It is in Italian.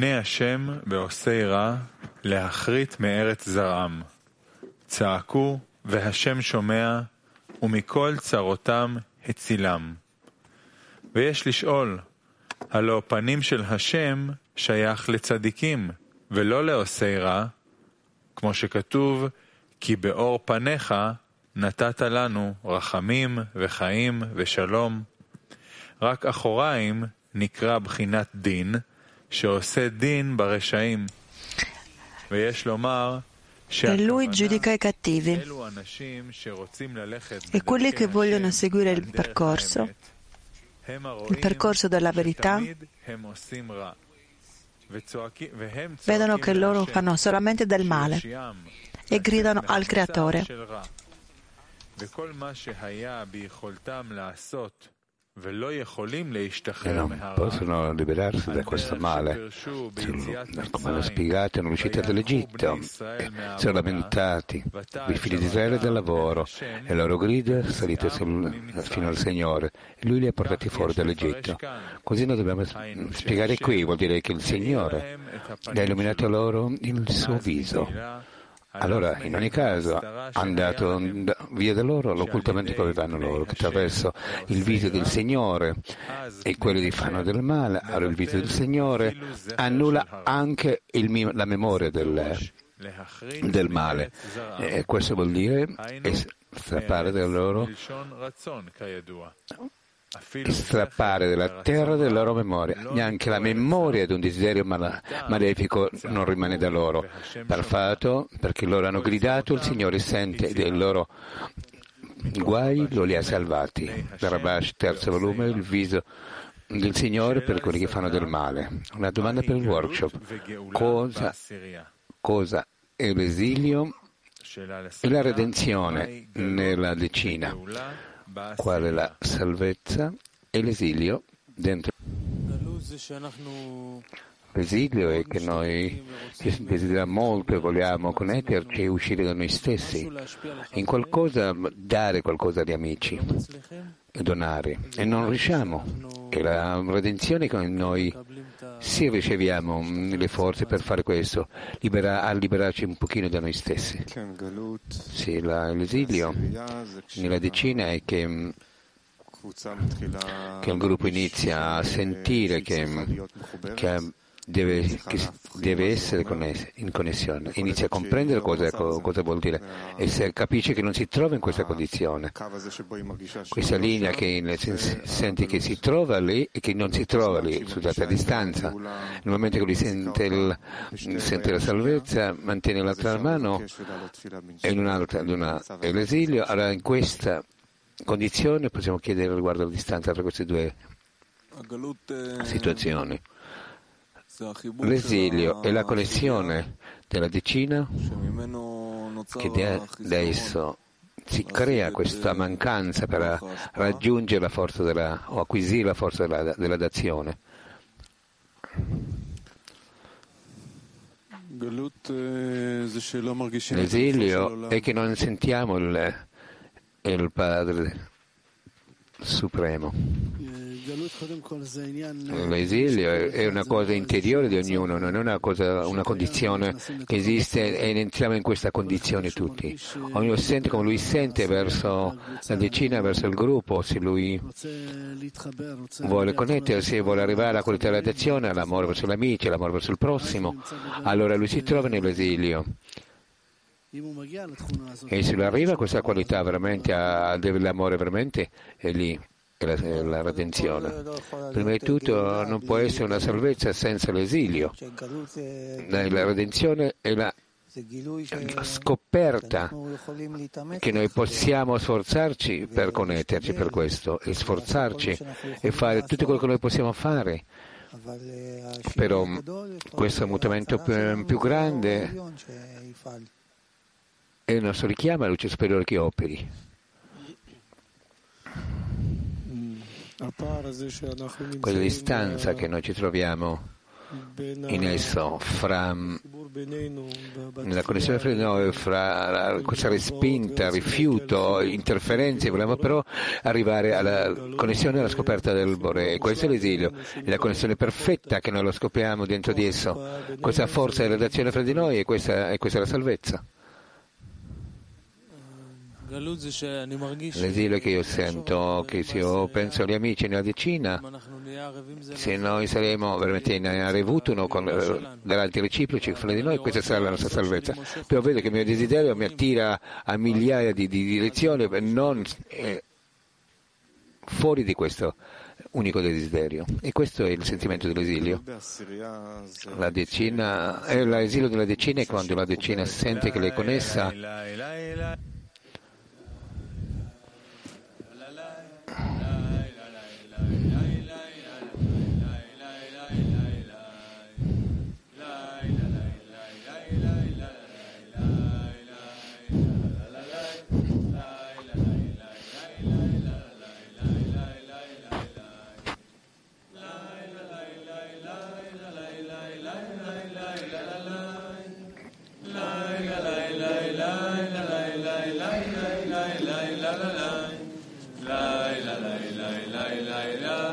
פני השם בעושי רע להכרית מארץ זרעם. צעקו והשם שומע ומכל צרותם הצילם. ויש לשאול, הלא פנים של השם שייך לצדיקים ולא לעושי רע, כמו שכתוב, כי באור פניך נתת לנו רחמים וחיים ושלום. רק אחוריים נקרא בחינת דין, E lui giudica i cattivi. e quelli che vogliono seguire il percorso, il percorso della verità, vedono che loro fanno solamente del male e gridano al Creatore e non possono liberarsi da questo male. Come hanno spiegato, hanno uscito dall'Egitto, sono lamentati, i figli di Israele del lavoro, e loro grida salite sul, fino al Signore, e Lui li ha portati fuori dall'Egitto. Così noi dobbiamo spiegare qui, vuol dire che il Signore ha illuminato loro il suo viso. Allora, in ogni caso, andato via da loro l'occultamento dove vanno loro, che attraverso il viso del Signore e quello di fanno del male, allora il viso del Signore annulla anche il, la memoria del, del male. E questo vuol dire strappare da loro strappare dalla terra della loro memoria. Neanche la memoria di un desiderio male, malefico non rimane da loro. Per fatto, perché loro hanno gridato, il Signore sente dei loro guai, lo li ha salvati. Rabash, terzo volume, il viso del Signore per quelli che fanno del male. Una domanda per il workshop. Cosa, cosa è l'esilio e la redenzione nella decina? Qual è la salvezza e l'esilio dentro. L'esilio è che noi desideriamo molto e vogliamo connetterci e uscire da noi stessi, in qualcosa dare qualcosa agli amici donare e non riusciamo. E la redenzione che noi sì riceviamo le forze per fare questo, libera, a liberarci un pochino da noi stessi. Sì, la, l'esilio nella decina è che, che il gruppo inizia a sentire che, che deve, deve essere in connessione, inizia a comprendere cosa, cosa, vuol dire e se capisce che non si trova in questa condizione, questa linea che sente che si trova lì e che non si trova lì, scusate, a distanza, nel momento che lui sente, il, sente la salvezza, mantiene l'altra mano e in un'altra, una, è l'esilio, allora in questa condizione possiamo chiedere riguardo alla distanza tra queste due situazioni. L'esilio è la connessione della decina che da esso si crea questa mancanza per raggiungere la forza della, o acquisire la forza della, della dazione. L'esilio è che non sentiamo il, il Padre Supremo. L'esilio è una cosa interiore di ognuno, non è una, cosa, una condizione che esiste e entriamo in questa condizione tutti. Ognuno sente come lui sente verso la decina, verso il gruppo, se lui vuole connettersi, vuole arrivare alla qualità della d'azione, all'amore verso gli amici, all'amore verso il prossimo, allora lui si trova nell'esilio. E se lui arriva a questa qualità veramente, a, dell'amore veramente, è lì. La, la, redenzione. Prima di tutto non può essere una salvezza senza l'esilio. La redenzione è la scoperta che noi possiamo sforzarci per connetterci per questo e sforzarci e fare tutto quello che noi possiamo fare. Però questo mutamento più, più grande è il nostro richiamo alla luce superiore che operi. Quella distanza che noi ci troviamo in esso, fra, nella connessione fra noi, fra questa respinta, rifiuto, interferenze, vogliamo però arrivare alla connessione alla scoperta del Bore. E questo è l'esilio, è la connessione perfetta che noi lo scopriamo dentro di esso. Questa forza è la relazione fra di noi e questa, e questa è la salvezza. L'esilio che io sento, che se io penso agli amici nella decina, se noi saremo veramente in revuto con davanti reciproci fra di noi, questa sarà la nostra salvezza. Però vedo che il mio desiderio mi attira a migliaia di, di direzioni, non eh, fuori di questo unico desiderio. E questo è il sentimento dell'esilio. La decina, eh, l'esilio della decina è quando la decina sente che l'è connessa la la la la